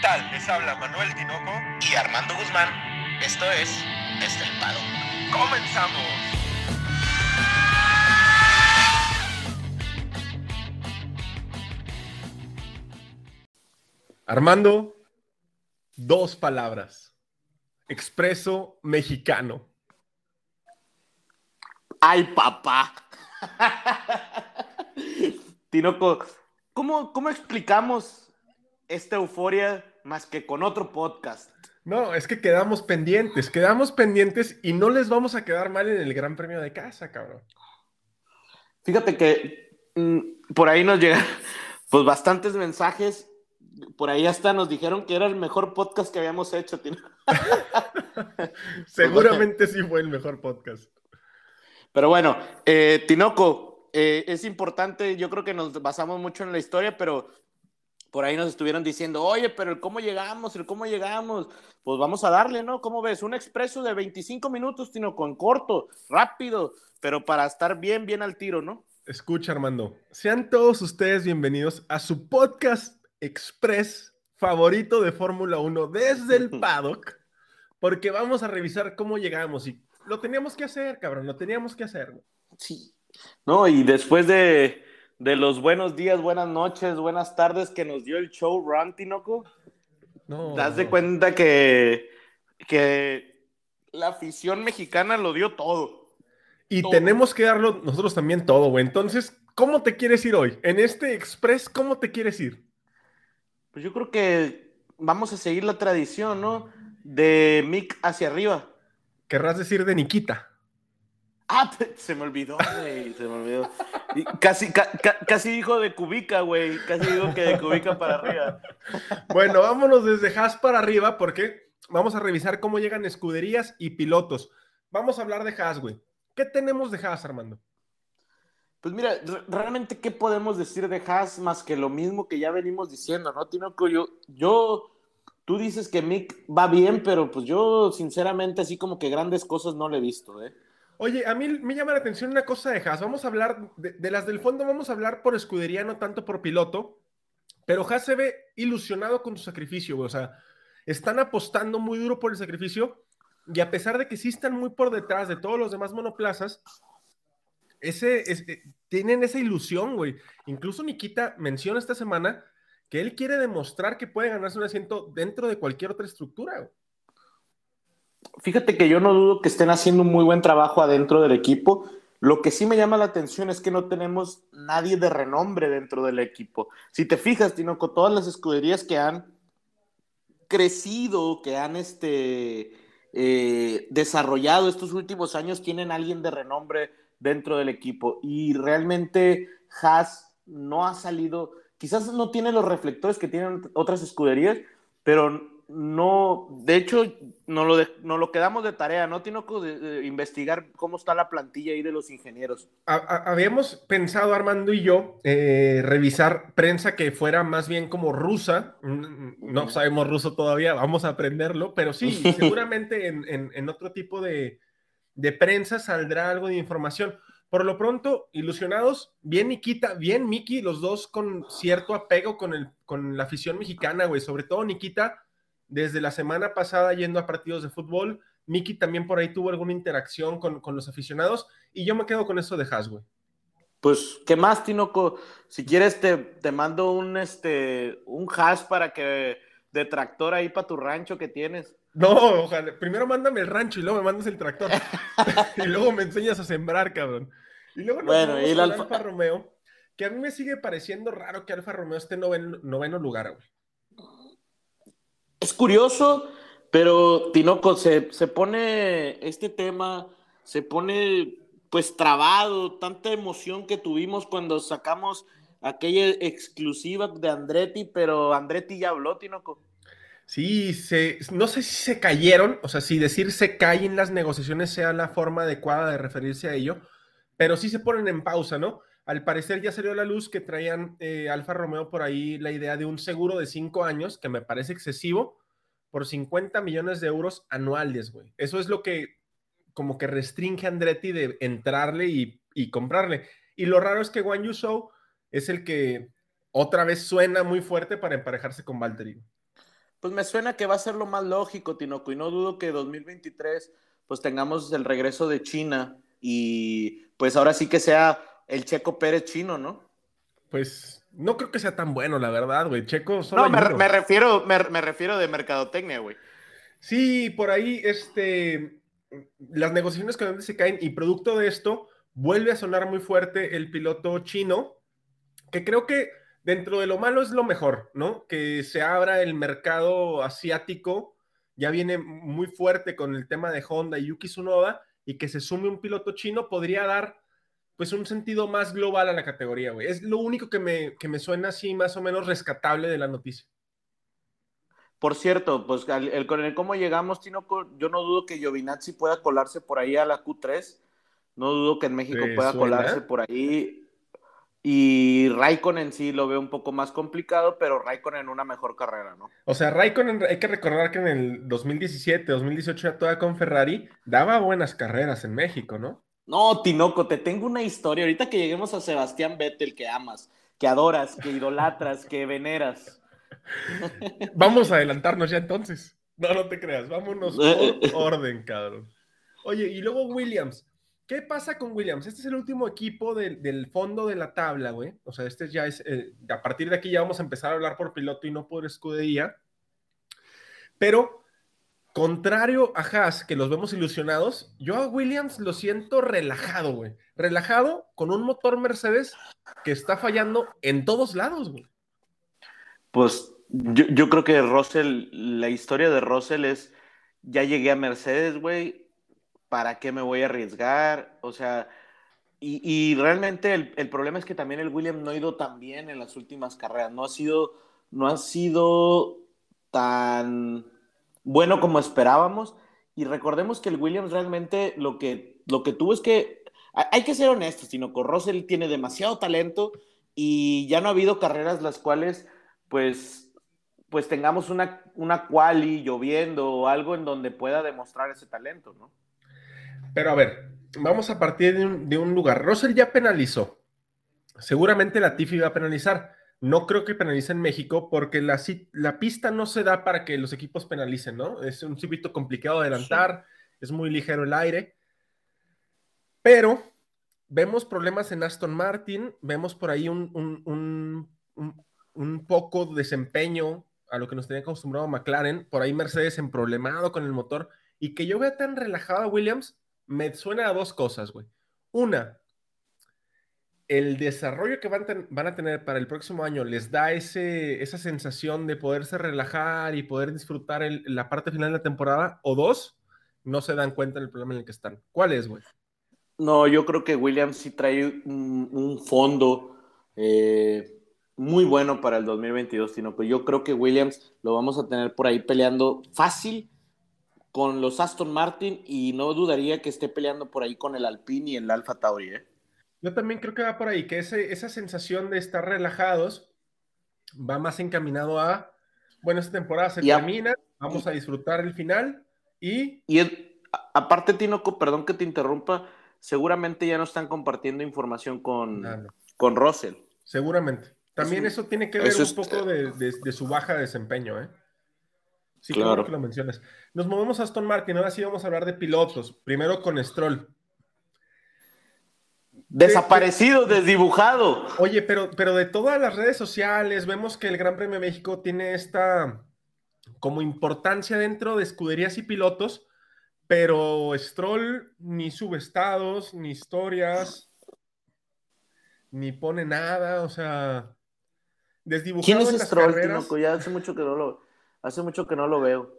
tal? Les habla Manuel Tinoco y Armando Guzmán. Esto es Desde el Pado. ¡Comenzamos! Armando, dos palabras. Expreso mexicano. ¡Ay, papá! Tinoco, ¿cómo, ¿cómo explicamos esta euforia más que con otro podcast? No, es que quedamos pendientes, quedamos pendientes y no les vamos a quedar mal en el Gran Premio de casa, cabrón. Fíjate que mm, por ahí nos llegan pues bastantes mensajes. Por ahí hasta nos dijeron que era el mejor podcast que habíamos hecho. Seguramente sí fue el mejor podcast. Pero bueno, eh, Tinoco, eh, es importante, yo creo que nos basamos mucho en la historia, pero por ahí nos estuvieron diciendo, oye, pero el cómo llegamos, el cómo llegamos, pues vamos a darle, ¿no? ¿Cómo ves? Un expreso de 25 minutos, Tinoco, en corto, rápido, pero para estar bien, bien al tiro, ¿no? Escucha, Armando, sean todos ustedes bienvenidos a su podcast express favorito de Fórmula 1 desde el paddock, porque vamos a revisar cómo llegamos y lo teníamos que hacer, cabrón, lo teníamos que hacer. Sí. No, y después de, los buenos días, buenas noches, buenas tardes que nos dio el show Run, Tinoco, no, das de cuenta que, que la afición mexicana lo dio todo. Y tenemos que darlo nosotros también todo, güey. Entonces, ¿cómo te quieres ir hoy? En este Express, ¿cómo te quieres ir? Pues yo creo que vamos a seguir la tradición, ¿no? De Mick hacia arriba. Querrás decir de Nikita. Ah, se me olvidó, güey, se me olvidó. casi, casi dijo de Cubica, güey. Casi dijo que de Cubica para arriba. Bueno, vámonos desde Haas para arriba porque vamos a revisar cómo llegan escuderías y pilotos. Vamos a hablar de Haas, güey. ¿Qué tenemos de Haas, Armando? Pues mira, realmente, ¿qué podemos decir de Haas más que lo mismo que ya venimos diciendo, no? Tinoco, yo, yo Tú dices que Mick va bien, pero pues yo sinceramente así como que grandes cosas no le he visto, ¿eh? Oye, a mí me llama la atención una cosa de Haas. Vamos a hablar de, las del fondo, vamos a hablar por escudería, no tanto por piloto. Pero Haas se ve ilusionado con su sacrificio, güey. O sea, están apostando muy duro por el sacrificio. Y a pesar de que sí están muy por detrás de todos los demás monoplazas, ese, eh, tienen esa ilusión, güey. Incluso Nikita menciona esta semana que él quiere demostrar que puede ganarse un asiento dentro de cualquier otra estructura. Fíjate que yo no dudo que estén haciendo un muy buen trabajo adentro del equipo. Lo que sí me llama la atención es que no tenemos nadie de renombre dentro del equipo. Si te fijas, Tino, con todas las escuderías que han crecido, que han este, eh, desarrollado estos últimos años, tienen alguien de renombre dentro del equipo. Y realmente Haas no ha salido quizás no tiene los reflectores que tienen otras escuderías, pero no, de hecho, no lo, lo quedamos de tarea, no tiene que investigar cómo está la plantilla ahí de los ingenieros. habíamos pensado, Armando y yo, eh, revisar prensa que fuera más bien como rusa, no sabemos ruso todavía, vamos a aprenderlo, pero sí, seguramente en, otro tipo de, de prensa saldrá algo de información. Por lo pronto, ilusionados, bien Nikita, bien Miki, los dos con cierto apego con, el, con la afición mexicana, güey. Sobre todo Nikita, desde la semana pasada yendo a partidos de fútbol. Miki también por ahí tuvo alguna interacción con, los aficionados. Y yo me quedo con eso de güey. Pues, ¿qué más, Tinoco? Si quieres, te, te mando un, este, un hash para que de tractor ahí para tu rancho que tienes. No, ojalá. Primero mándame el rancho y luego me mandas el tractor. y luego me enseñas a sembrar, cabrón. Y luego nos bueno, y el Alfa... Romeo, que a mí me sigue pareciendo raro que Alfa Romeo esté en noveno, lugar, güey. Es curioso, pero Tinoco, se, se pone este tema, se pone pues trabado, tanta emoción que tuvimos cuando sacamos aquella exclusiva de Andretti, pero Andretti ya habló, Tinoco. Sí, se, no sé si se cayeron, o sea, si decir se caen las negociaciones sea la forma adecuada de referirse a ello, pero sí se ponen en pausa, ¿no? Al parecer ya salió a la luz que traían eh, Alfa Romeo por ahí la idea de un seguro de cinco años, que me parece excesivo, por 50 millones de euros anuales, güey. Eso es lo que como que restringe a Andretti de entrarle y, y comprarle. Y lo raro es que Juan Yusou es el que otra vez suena muy fuerte para emparejarse con Valtteri. pues me suena que va a ser lo más lógico, Tinoco, y no dudo que 2023 pues tengamos el regreso de China y pues ahora sí que sea el Checo Pérez chino, ¿no? Pues no creo que sea tan bueno, la verdad, güey. Checo solo No, me, me, refiero, me, me refiero de mercadotecnia, güey. Sí, por ahí, este, las negociaciones con se caen y producto de esto vuelve a sonar muy fuerte el piloto chino, que creo que dentro de lo malo es lo mejor, ¿no? Que se abra el mercado asiático, ya viene muy fuerte con el tema de Honda y Yuki Tsunoda, y que se sume un piloto chino podría dar pues un sentido más global a la categoría, güey. Es lo único que me, que me suena así más o menos rescatable de la noticia. Por cierto, pues el, con el cómo llegamos, Tino, yo no dudo que Giovinazzi pueda colarse por ahí a la Q3. No dudo que en México pueda colarse por ahí. Y Raikkonen sí lo veo un poco más complicado, pero Raikkonen una mejor carrera, ¿no? O sea, Raikkonen, hay que recordar que en el 2017, 2018 ya todavía con Ferrari, daba buenas carreras en México, ¿no? No, Tinoco, te tengo una historia. Ahorita que lleguemos a Sebastián Vettel, que amas, que adoras, que idolatras, que veneras. Vamos a adelantarnos ya entonces. No, no te creas, vámonos por orden, cabrón. Oye, y luego Williams. ¿Qué pasa con Williams? Este es el último equipo del fondo de la tabla, güey. O sea, este ya es. Eh, a partir de aquí ya vamos a empezar a hablar por piloto y no por escudería. Pero, contrario a Haas, que los vemos ilusionados, yo a Williams lo siento relajado, güey. Relajado con un motor Mercedes que está fallando en todos lados, güey. Pues yo, creo que Russell, la historia de Russell es. Ya llegué a Mercedes, güey ¿para qué me voy a arriesgar? O sea, y, realmente el, problema es que también el William no ha ido tan bien en las últimas carreras, no ha sido, no ha sido tan bueno como esperábamos. Y recordemos que el Williams realmente lo que, lo que tuvo es que, hay que ser honestos, sino que Russell tiene demasiado talento y ya no ha habido carreras las cuales, pues, pues tengamos una, una quali lloviendo o algo en donde pueda demostrar ese talento, ¿no? Pero a ver, vamos a partir de un, lugar. Russell ya penalizó. Seguramente la Tiffy va a penalizar. No creo que penalice en México porque la, la, pista no se da para que los equipos penalicen, ¿no? Es un circuito complicado de adelantar, es muy ligero el aire. Pero vemos problemas en Aston Martin, vemos por ahí un, un, un poco desempeño a lo que nos tenía acostumbrado McLaren, por ahí Mercedes en problemado con el motor, y que yo vea tan relajado a Williams, me suena a dos cosas, güey. Una, el desarrollo que van, a tener para el próximo año les da esa sensación de poderse relajar y poder disfrutar la parte final de la temporada. O dos, no se dan cuenta del problema en el que están. ¿Cuál es, güey? No, yo creo que Williams sí trae un, fondo eh, muy bueno para el 2022, sino que yo creo que Williams lo vamos a tener por ahí peleando fácil con los Aston Martin y no dudaría que esté peleando por ahí con el Alpine y el Alfa Tauri. ¿eh? Yo también creo que va por ahí, que esa sensación de estar relajados va más encaminado a, bueno, esta temporada se termina, vamos a disfrutar el final y... Y aparte, Tinoco, perdón que te interrumpa, seguramente ya no están compartiendo información con, ah, con Russell. Seguramente. También eso, tiene que ver un poco de, de, su baja desempeño, ¿eh? Sí, claro que lo mencionas. Nos movemos a Aston Martin, ahora sí vamos a hablar de pilotos. Primero con Stroll. Desaparecido, desdibujado. Oye, pero, pero de todas las redes sociales vemos que el Gran Premio de México tiene esta como importancia dentro de escuderías y pilotos, pero Stroll ni sube estados, ni historias, ni pone nada, o sea, desdibujado. ¿Quién es Stroll, Ya hace mucho que no lo Hace mucho que no lo veo.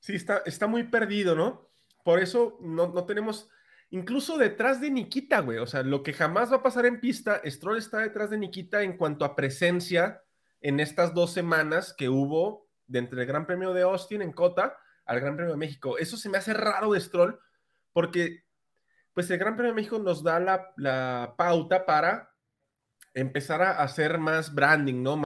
Sí, está, está muy perdido, ¿no? Por eso no, tenemos, incluso detrás de Nikita, güey, o sea, lo que jamás va a pasar en pista, Stroll está detrás de Nikita en cuanto a presencia en estas dos semanas que hubo de entre el Gran Premio de Austin en Cota al Gran Premio de México. Eso se me hace raro de Stroll porque pues el Gran Premio de México nos da la, pauta para empezar a hacer más branding, ¿no?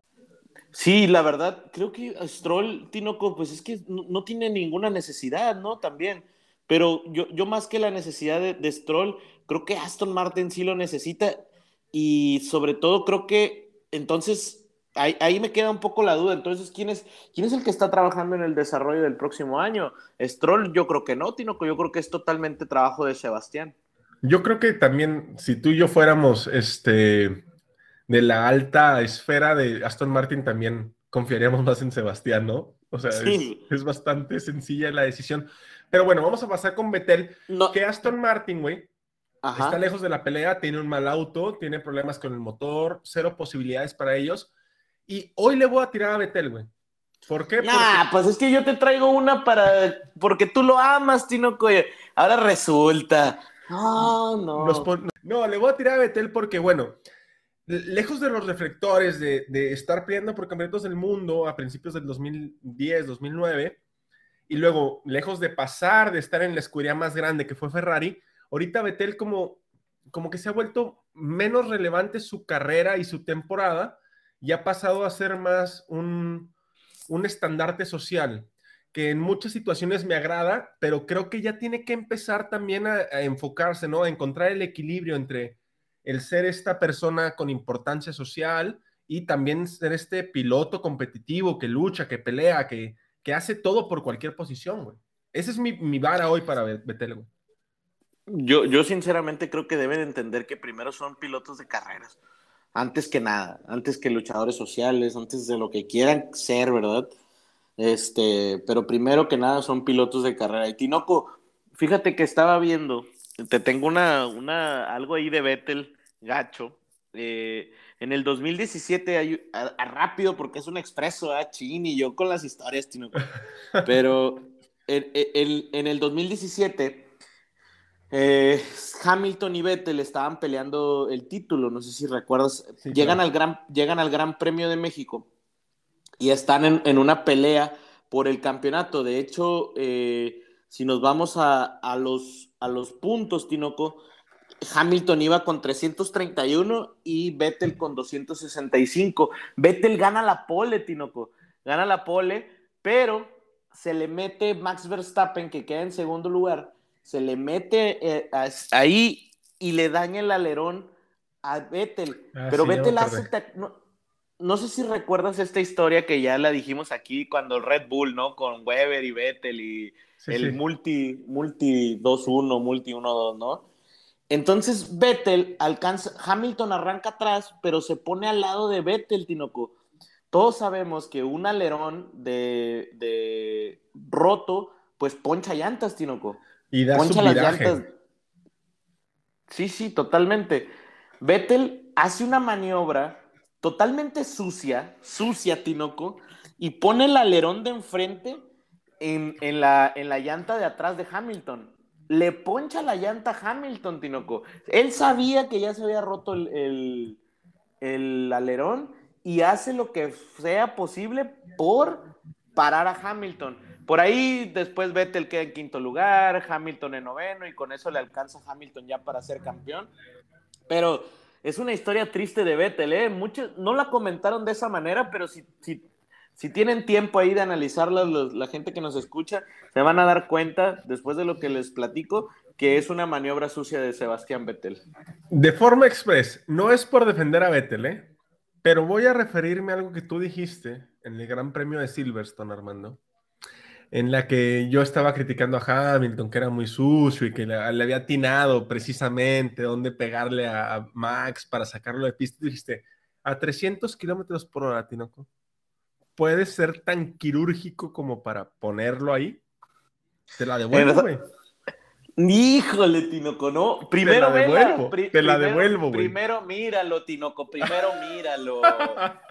Sí, la verdad, creo que Stroll, Tinoco, pues es que no, tiene ninguna necesidad, ¿no? También. Pero yo, yo más que la necesidad de, Stroll, creo que Aston Martin sí lo necesita y sobre todo creo que entonces ahí, me queda un poco la duda. Entonces, ¿quién es, ¿quién es el que está trabajando en el desarrollo del próximo año? Stroll, yo creo que no, Tino, yo creo que es totalmente trabajo de Sebastián. Yo creo que también, si tú y yo fuéramos este, de la alta esfera de Aston Martin, también confiaríamos más en Sebastián, ¿no? O sea, es, bastante sencilla la decisión. Pero bueno, vamos a pasar con Betel, que Aston Martin, güey, está lejos de la pelea, tiene un mal auto, tiene problemas con el motor, cero posibilidades para ellos. Y hoy le voy a tirar a Betel, güey. ¿Por qué? Nah, pues es que yo te traigo una para. Porque tú lo amas, Tino Ahora resulta. No, no. No, le voy a tirar a Betel porque, bueno, lejos de los reflectores de, estar peleando por campeonatos del mundo a principios del 2010, 2009, y luego lejos de pasar de estar en la escudería más grande que fue Ferrari, ahorita Betel como, como que se ha vuelto menos relevante su carrera y su temporada y ha pasado a ser más un, un estandarte social que en muchas situaciones me agrada, pero creo que ya tiene que empezar también a, enfocarse, ¿no? A encontrar el equilibrio entre el ser esta persona con importancia social y también ser este piloto competitivo que lucha, que pelea, que, que hace todo por cualquier posición, güey. Esa es mi, mi vara hoy para Betel, güey. Yo, yo sinceramente creo que deben entender que primero son pilotos de carreras, antes que nada, antes que luchadores sociales, antes de lo que quieran ser, ¿verdad? Este, pero primero que nada son pilotos de carrera. Y Tinoco, fíjate que estaba viendo, te tengo una, una algo ahí de Vettel, gacho. Eh, en el 2017, hay, a, rápido, porque es un expreso, ¿eh? Chin, y yo con las historias, Tinoco. Pero en, el 2017, eh, Hamilton y Vettel estaban peleando el título, no sé si recuerdas. llegan, al gran, llegan al Gran Premio de México y están en, una pelea por el campeonato. De hecho, eh, si nos vamos a, los, a los puntos, Tinoco, Hamilton iba con 331 y Vettel con 265. Vettel gana la pole, Tinoco, gana la pole, pero se le mete Max Verstappen, que queda en segundo lugar, se le mete eh, ahí y le daña el alerón a Vettel. Ah, pero Vettel hace, no sé si recuerdas esta historia que ya la dijimos aquí cuando Red Bull, ¿no? Con Weber y Vettel y el multi, multi 2-1, multi 1-2, ¿no? Entonces Vettel alcanza, Hamilton arranca atrás, pero se pone al lado de Vettel, Tinoco. Todos sabemos que un alerón de, de roto, pues poncha llantas, Tinoco. Y da poncha las llantas. Sí, sí, totalmente. Vettel hace una maniobra totalmente sucia, sucia Tinoco, y pone el alerón de enfrente en, la, en la llanta de atrás de Hamilton. Le poncha la llanta a Hamilton, Tinoco. Él sabía que ya se había roto el, el, alerón y hace lo que sea posible por parar a Hamilton. Por ahí después Vettel queda en quinto lugar, Hamilton en noveno y con eso le alcanza a Hamilton ya para ser campeón. Pero es una historia triste de Vettel, ¿eh? Muchos no la comentaron de esa manera, pero si, si, si tienen tiempo ahí de analizarla, la gente que nos escucha, se van a dar cuenta, después de lo que les platico, que es una maniobra sucia de Sebastián Vettel. De forma express, no es por defender a Vettel, ¿eh? Pero voy a referirme a algo que tú dijiste en el Gran Premio de Silverstone, Armando en la que yo estaba criticando a Hamilton, que era muy sucio y que le, había atinado precisamente dónde pegarle a, Max para sacarlo de pista. dijiste, a 300 kilómetros por hora, Tinoco, ¿puede ser tan quirúrgico como para ponerlo ahí? Te la devuelvo, güey. Híjole, Tinoco, no. Primero, te la devuelvo. te la devuelvo, güey. Primero míralo, Tinoco, primero míralo.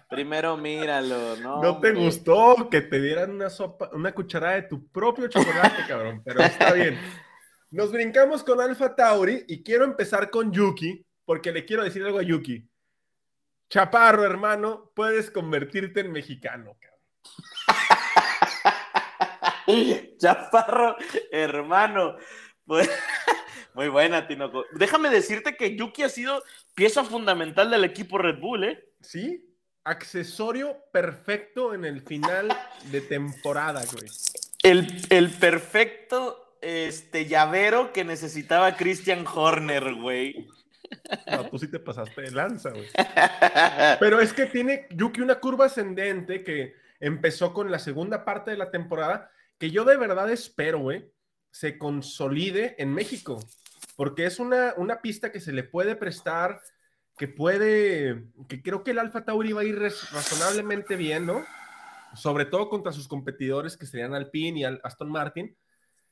primero míralo, ¿no? No te gustó que te dieran una sopa, una cucharada de tu propio chocolate, cabrón, pero está bien. Nos brincamos con Alfa Tauri y quiero empezar con Yuki, porque le quiero decir algo a Yuki. Chaparro, hermano, puedes convertirte en mexicano, cabrón. Chaparro, hermano. Muy buena, Tinoco. Déjame decirte que Yuki ha sido pieza fundamental del equipo Red Bull, ¿eh? Sí, accesorio perfecto en el final de temporada, güey. El, perfecto este, llavero que necesitaba Christian Horner, güey. No, tú sí te pasaste de lanza, güey. Pero es que tiene Yuki una curva ascendente que empezó con la segunda parte de la temporada, que yo de verdad espero, güey, se consolide en México, porque es una, una pista que se le puede prestar, que puede, que creo que el Alfa Tauri va a ir razonablemente bien, ¿no? Sobre todo contra sus competidores que serían Alpine y Aston Martin.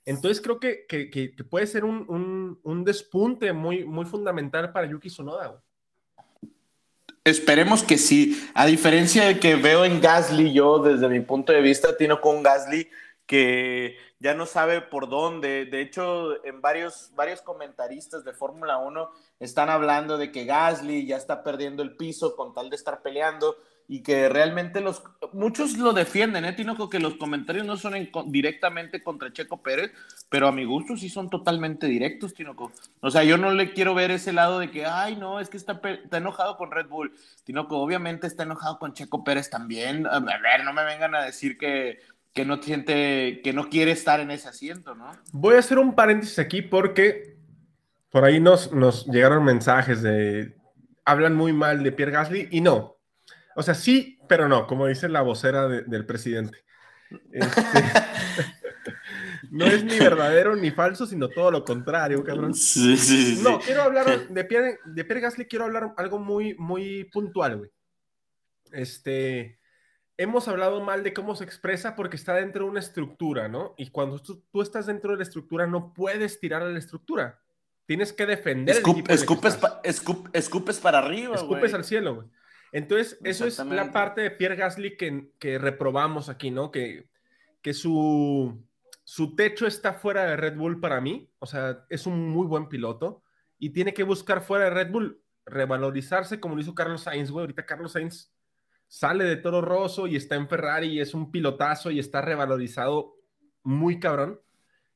Entonces creo que, que, puede ser un, un, un, despunte muy, muy fundamental para Yuki Tsunoda. Esperemos que sí. A diferencia de que veo en Gasly, yo desde mi punto de vista, tiene con Gasly que ya no sabe por dónde. De hecho, en varios, varios comentaristas de Fórmula 1 están hablando de que Gasly ya está perdiendo el piso con tal de estar peleando y que realmente los muchos lo defienden, ¿eh? Tinoco, que los comentarios no son directamente contra Checo Pérez, pero a mi gusto sí son totalmente directos, Tinoco. O sea, yo no le quiero ver ese lado de que, ay, no, es que está, enojado con Red Bull. Tinoco, obviamente está enojado con Checo Pérez también. A ver, no me vengan a decir que, que no siente, que no quiere estar en ese asiento, ¿no? Voy a hacer un paréntesis aquí porque por ahí nos llegaron mensajes de hablan muy mal de Pierre Gasly y no, o sea, sí, pero no, como dice la vocera del presidente. Este, no es ni verdadero ni falso, sino todo lo contrario, cabrón. Sí, sí, sí. No, quiero hablar de Pierre, de Pierre Gasly, quiero hablar algo muy, muy puntual, güey. Este, hemos hablado mal de cómo se expresa porque está dentro de una estructura, ¿no? Y cuando tú, estás dentro de la estructura, no puedes tirar a la estructura. Tienes que defender. escupes, escupes para arriba, Escupes al cielo, güey. Entonces, eso es la parte de Pierre Gasly que, que reprobamos aquí, ¿no? Que, que su, su techo está fuera de Red Bull para mí. O sea, es un muy buen piloto y tiene que buscar fuera de Red Bull revalorizarse como lo hizo Carlos Sainz, güey. Ahorita Carlos Sainz sale de Toro Rosso y está en Ferrari y es un pilotazo y está revalorizado muy cabrón.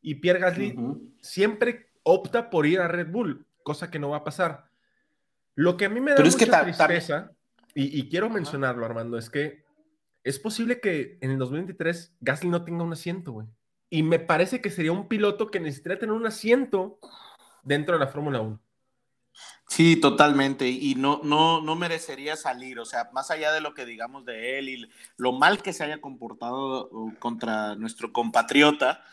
Y Pierre Gasly siempre opta por ir a Red Bull, cosa que no va a pasar. Lo que a mí me da mucha tristeza y, quiero mencionarlo, Armando, es que es posible que en el 2023 Gasly no tenga un asiento, güey. Y me parece que sería un piloto que necesitaría tener un asiento dentro de la Fórmula 1. Sí, totalmente. Y no, no, no merecería salir. O sea, más allá de lo que digamos de él y lo mal que se haya comportado uh, contra nuestro compatriota,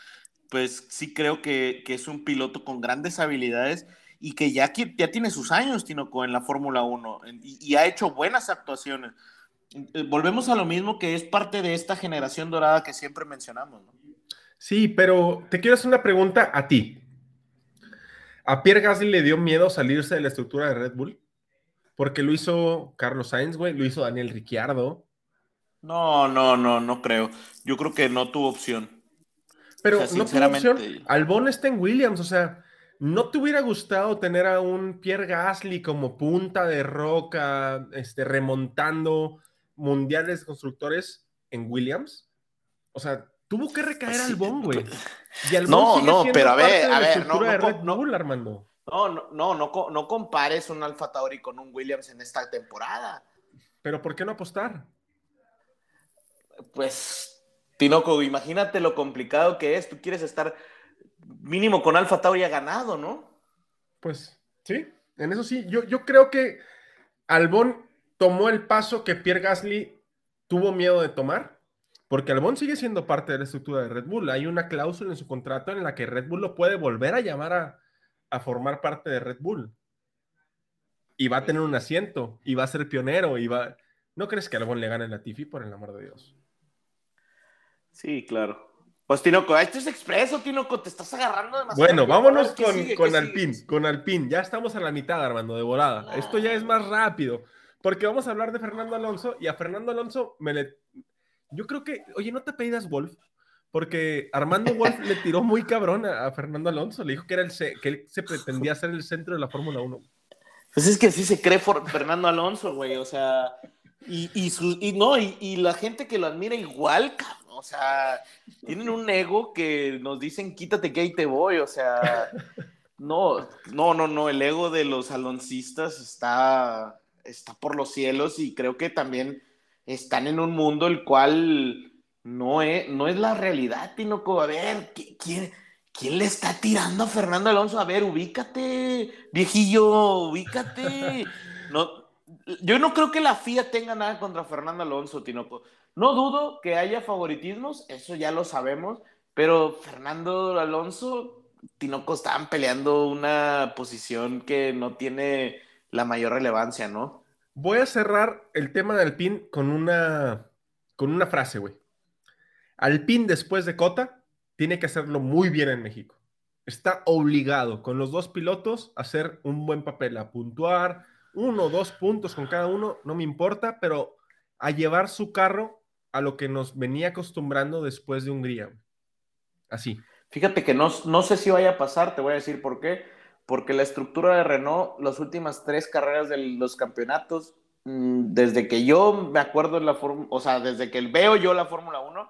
pues sí creo que, que es un piloto con grandes habilidades y que ya, ya tiene sus años, Tinoco, en la Fórmula 1 y, ha hecho buenas actuaciones. Eh, volvemos a lo mismo que es parte de esta generación dorada que siempre mencionamos. ¿no? Sí, pero te quiero hacer una pregunta a ti. ¿A Pierre Gasly le dio miedo salirse de la estructura de Red Bull? Porque lo hizo Carlos Sainz, güey, lo hizo Daniel Ricciardo. No, no, no, no creo. Yo creo que no tuvo opción. Pero no tuvo opción. Albon está en Williams, o sea, ¿No te hubiera gustado tener a un Pierre Gasly como punta de roca, este, remontando mundiales constructores en Williams? O sea, tuvo que recaer pues al Albon, güey. no, no, pero a ver, a ver, no, no, Armando. No, no, no, no, no compares un Alfa Tauri con un Williams en esta temporada. Pero ¿por qué no apostar? Pues, Tinoco, imagínate lo complicado que es. Tú quieres estar mínimo con Alfa Tauri ha ganado, ¿no? Pues sí, en eso sí. Yo, yo creo que Albón tomó el paso que Pierre Gasly tuvo miedo de tomar, porque Albón sigue siendo parte de la estructura de Red Bull. Hay una cláusula en su contrato en la que Red Bull lo puede volver a llamar a, a formar parte de Red Bull. Y va a tener un asiento, y va a ser pionero, y va... ¿No crees que Albón le gane a Tifi, por el amor de Dios? Sí, claro. Pues Tinoco, esto es expreso, Tinoco, te estás agarrando demasiado. Bueno, vámonos con, con Alpine, con Alpine. Ya estamos a la mitad, Armando, de volada. Esto ya es más rápido, porque vamos a hablar de Fernando Alonso y a Fernando Alonso me le... Yo creo que, oye, ¿no te pedidas Wolf? Porque Armando Wolf le tiró muy cabrón a, Fernando Alonso, le dijo que, era el que él se pretendía ser el centro de la Fórmula 1. Pues es que sí se cree Fernando Alonso, güey, o sea, y, y, y no, y, y, la gente que lo admira igual, cabrón o sea, tienen un ego que nos dicen quítate que ahí te voy, o sea, no, no, no, no, el ego de los aloncistas está, está por los cielos y creo que también están en un mundo el cual no es, no es la realidad, Tinoco. A ver, ¿quién, ¿Quién le está tirando a Fernando Alonso? A ver, ubícate, viejillo, ubícate. No, yo no creo que la FIA tenga nada contra Fernando Alonso, Tinoco. No dudo que haya favoritismos, eso ya lo sabemos, pero Fernando Alonso, Tinoco estaban peleando una posición que no tiene la mayor relevancia, ¿no? Voy a cerrar el tema de Alpine con una, con una frase, güey. Alpine después de Cota tiene que hacerlo muy bien en México. Está obligado con los dos pilotos a hacer un buen papel, a puntuar, uno o dos puntos con cada uno, no me importa, pero a llevar su carro a lo que nos venía acostumbrando después de Hungría. Así. Fíjate que no, no sé si vaya a pasar, te voy a decir por qué. Porque la estructura de Renault, las últimas tres carreras de los campeonatos, mm, desde que yo me acuerdo en la Fórmula, o sea, desde que veo yo la Fórmula 1,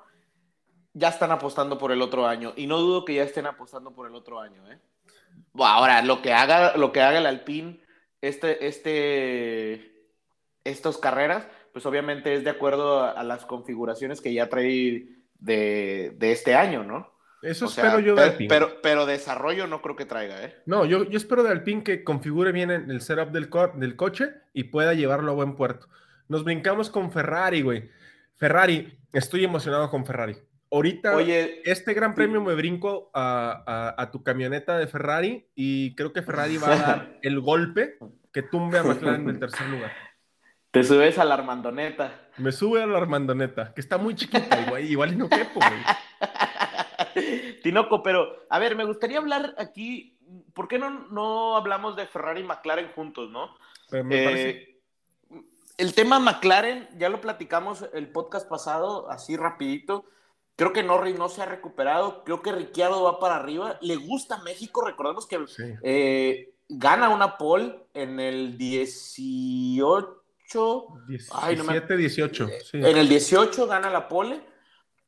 ya están apostando por el otro año. Y no dudo que ya estén apostando por el otro año, ¿eh? Ahora, lo que haga, lo que haga el Alpine este, este, estas carreras, pues obviamente es de acuerdo a, las configuraciones que ya trae de, este año, ¿no? Eso espero yo de Alpine. Pero, pero desarrollo no creo que traiga, ¿eh? No, yo, yo espero de Alpine que configure bien el setup del, del coche y pueda llevarlo a buen puerto. Nos brincamos con Ferrari, güey. Ferrari, estoy emocionado con Ferrari. Ahorita, Oye, este gran premio me brinco a, tu camioneta de Ferrari y creo que Ferrari va a dar el golpe que tumbe a McLaren del tercer lugar. Te subes a la Armandoneta. Me sube a la Armandoneta, que está muy chiquita, igual, igual no quepo, güey. Tinoco, pero a ver, me gustaría hablar aquí, ¿por qué no, no hablamos de Ferrari y McLaren juntos, no? Pues eh, el tema McLaren, ya lo platicamos el podcast pasado, así rapidito. Creo que Norris no se ha recuperado. Creo que Ricciardo va para arriba. Le gusta México. Recordemos que eh, gana una pole en el 18. 17, 18. En el 18 gana la pole.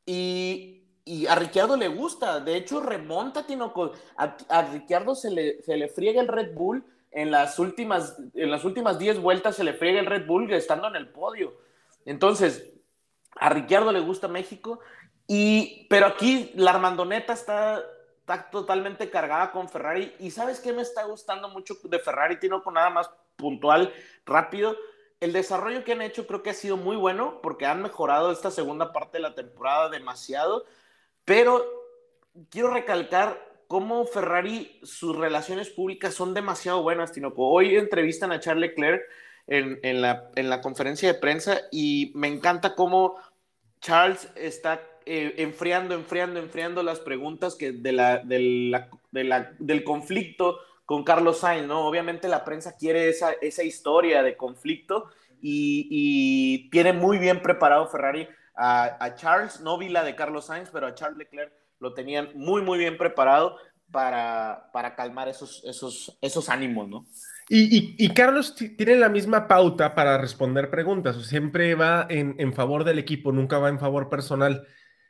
Y, a Ricciardo le gusta. De hecho, remonta, Tinoco. A, a Ricciardo se le, se le friega el Red Bull. En las últimas, en las últimas 10 vueltas se le friega el Red Bull estando en el podio. Entonces, a Ricciardo le gusta México y, pero aquí la Armandoneta está, está totalmente cargada con Ferrari. Y ¿sabes qué me está gustando mucho de Ferrari? Tiene con nada más puntual, rápido. El desarrollo que han hecho creo que ha sido muy bueno porque han mejorado esta segunda parte de la temporada demasiado. Pero quiero recalcar cómo Ferrari, sus relaciones públicas son demasiado buenas, Tinoco. Hoy entrevistan a Charles Leclerc en, en, la, en la conferencia de prensa y me encanta cómo Charles está eh, enfriando, enfriando, enfriando las preguntas que de la, del conflicto con Carlos Sainz, ¿no? Obviamente la prensa quiere esa, esa historia de conflicto y, tiene muy bien preparado Ferrari a, Charles, no vi la de Carlos Sainz, pero a Charles Leclerc lo tenían muy, muy bien preparado para, para calmar esos, esos, esos ánimos, ¿no? Y, Carlos tiene la misma pauta para responder preguntas, siempre va en, en, favor del equipo, nunca va en favor personal.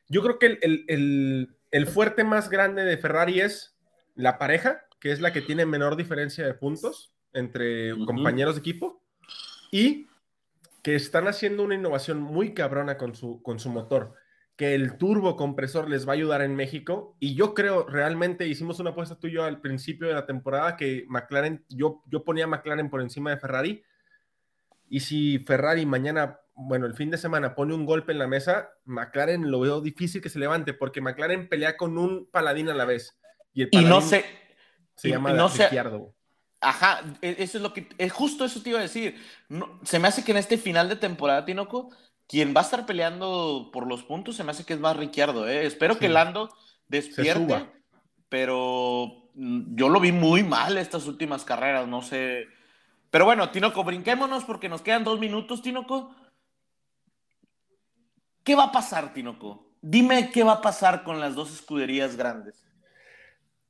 Yo creo que el, fuerte más grande de Ferrari es la pareja, que es la que tiene menor diferencia de puntos entre compañeros de equipo, y que están haciendo una innovación muy cabrona con su, con su motor, que el turbo compresor les va a ayudar en México, y yo creo realmente, hicimos una apuesta tuyo al principio de la temporada, que McLaren, yo, yo ponía a McLaren por encima de Ferrari, y si Ferrari mañana bueno, el fin de semana pone un golpe en la mesa, McLaren lo veo difícil que se levante porque McLaren pelea con un paladín a la vez. Y, el no sé. Se llama no Ajá, e, eso es lo que. Es justo eso te iba a decir. se me hace que en este final de temporada, Tinoco, quien va a estar peleando por los puntos, se me hace que es más Ricciardo. ¿eh? Espero que Lando despierte, pero mm, yo lo vi muy mal estas últimas carreras, no sé. Pero bueno, Tinoco, brinquémonos porque nos quedan dos minutos, Tinoco. ¿Qué va a pasar, Tinoco? Dime qué va a pasar con las dos escuderías grandes.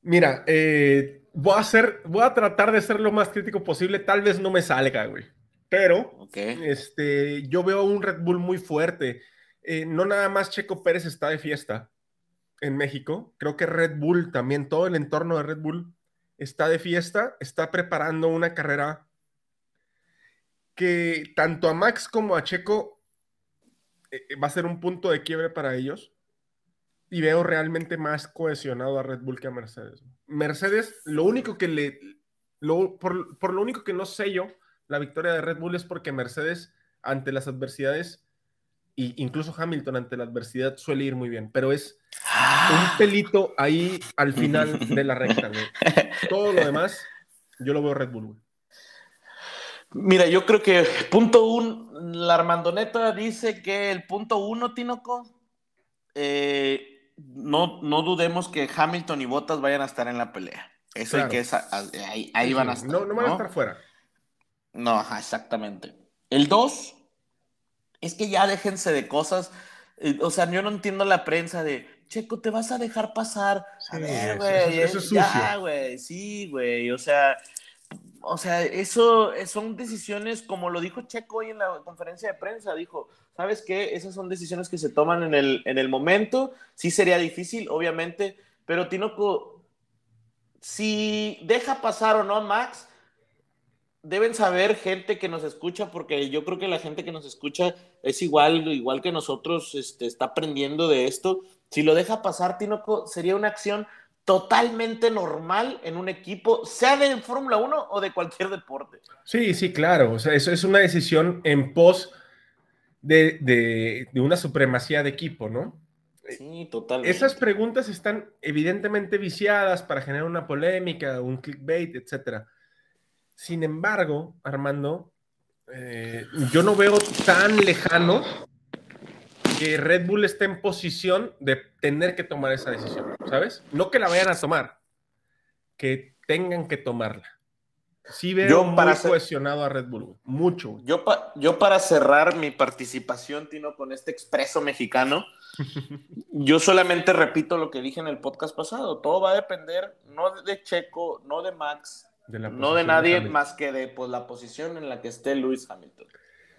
Mira, eh, voy, a hacer, voy a tratar de ser lo más crítico posible. Tal vez no me salga, güey. Pero este, yo veo un Red Bull muy fuerte. Eh, no nada más Checo Pérez está de fiesta en México. Creo que Red Bull también, todo el entorno de Red Bull está de fiesta, está preparando una carrera que tanto a Max como a Checo eh, va a ser un punto de quiebre para ellos. y veo realmente más cohesionado a Red Bull que a Mercedes. Mercedes, lo único que le, lo, por, por, lo único que no sé yo la victoria de Red Bull es porque Mercedes ante las adversidades, e incluso Hamilton ante la adversidad suele ir muy bien, pero es un pelito ahí al final de la recta. Todo lo demás, yo lo veo Red Bull. Mira, yo creo que punto uno, la Armandoneta dice que el punto uno, Tinoco, eh, no, no dudemos que Hamilton y Bottas vayan a estar en la pelea. Eso hay que ahí, ahí van a estar. No, no van a estar fuera. No, ajá, exactamente. El dos, es que ya déjense de cosas. Eh, o sea, yo no entiendo la prensa de Checo, te vas a dejar pasar. a ver, güey. Eso, es ya, güey. Sí, güey. O sea, o sea, eso son decisiones, como lo dijo Checo hoy en la conferencia de prensa, dijo, ¿sabes qué? Esas son decisiones que se toman en el, en el momento, sí sería difícil, obviamente, pero Tinoco, si deja pasar o no a Max, deben saber gente que nos escucha, porque yo creo que la gente que nos escucha es igual, igual que nosotros, este, está aprendiendo de esto. Si lo deja pasar, Tinoco, sería una acción totalmente normal en un equipo, sea de Fórmula 1 o de cualquier deporte. Sí, sí, claro. O sea, eso es una decisión en pos de, una supremacía de equipo, ¿no? Sí, totalmente. Esas preguntas están evidentemente viciadas para generar una polémica, un clickbait, etc. Sin embargo, Armando, eh, yo no veo tan lejano que Red Bull esté en posición de tener que tomar esa decisión, ¿sabes? No que la vayan a tomar, que tengan que tomarla. Sí veo yo para muy cohesionado a Red Bull, mucho. Yo, yo para cerrar mi participación, Tino, con este expreso mexicano, yo solamente repito lo que dije en el podcast pasado. Todo va a depender no de Checo, no de Max, no de nadie más que de pues, la posición en la que esté Luis Hamilton.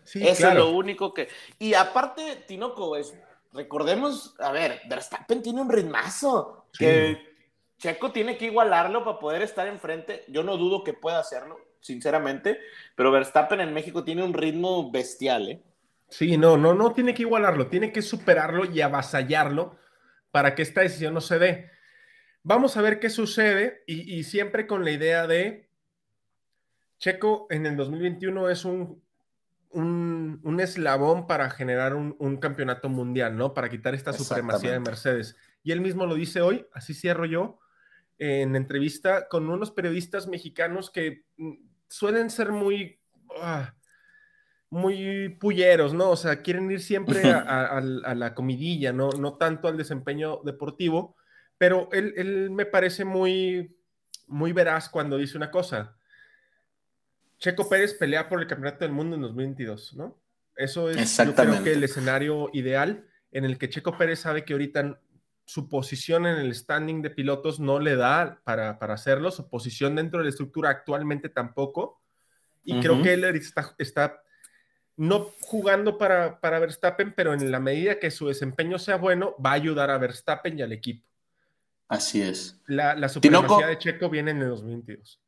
Eso es lo único que. Y aparte, Tinoco, es, recordemos, a ver, Verstappen tiene un ritmazo. Que Checo tiene que igualarlo para poder estar enfrente. Yo no dudo que pueda hacerlo, sinceramente. Pero Verstappen en México tiene un ritmo bestial, ¿eh? Sí, no, no, no tiene que igualarlo, tiene que superarlo y avasallarlo para que esta decisión no se dé. Vamos a ver qué sucede y, y siempre con la idea de Checo en el 2021 es un un, eslabón para generar un, campeonato mundial, ¿no? Para quitar esta supremacía de Mercedes. Y él mismo lo dice hoy, así cierro yo, en entrevista con unos periodistas mexicanos que mm, suelen ser muy, ah, muy pulleros, ¿no? O sea, quieren ir siempre a, la comidilla, ¿no? No tanto al desempeño deportivo, pero él, él me parece muy, muy veraz cuando dice una cosa Checo Pérez pelea por el campeonato del mundo en 2022, ¿no? Eso es, yo creo que el escenario ideal en el que Checo Pérez sabe que ahorita su posición en el standing de pilotos no le da para, hacerlo, su posición dentro de la estructura actualmente tampoco, y creo que él está, está no jugando para, para, Verstappen, pero en la medida que su desempeño sea bueno, va a ayudar a Verstappen y al equipo. Así es. La, la supremacía de Checo viene en el 2022.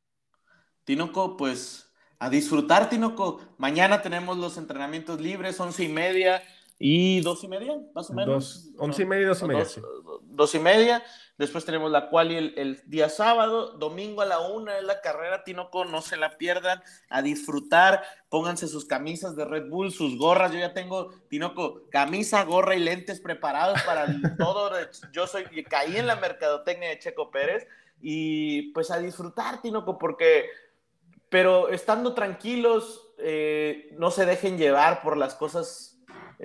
Tinoco, pues a disfrutar, Tinoco. Mañana tenemos los entrenamientos libres, once y media y dos y media, más o menos. once y media y dos y media. Dos, y media. Después tenemos la cual el, el, día sábado, domingo a la una es la carrera, Tinoco, no se la pierdan, a disfrutar, pónganse sus camisas de Red Bull, sus gorras, yo ya tengo, Tinoco, camisa, gorra y lentes preparados para todo, yo soy, caí en la mercadotecnia de Checo Pérez, y pues a disfrutar, Tinoco, porque pero estando tranquilos, eh, no se dejen llevar por las cosas,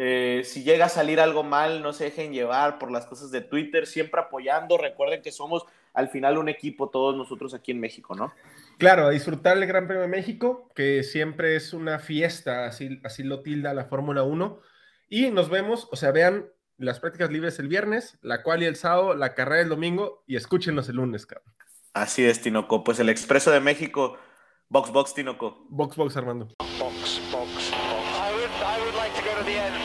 eh, si llega a salir algo mal, no se dejen llevar por las cosas de Twitter, siempre apoyando, recuerden que somos al final un equipo todos nosotros aquí en México, ¿no? Claro, a disfrutar el Gran Premio de México, que siempre es una fiesta, así, así lo tilda la Fórmula 1, y nos vemos, o sea, vean las prácticas libres el viernes, la cual y el sábado, la carrera el domingo, y escúchenos el lunes, cabrón. Así es, Tinoco, pues el Expreso de México Box, box, Tinoco. Box, box, Armando. Box, box, box. I would, I would like to go to the end.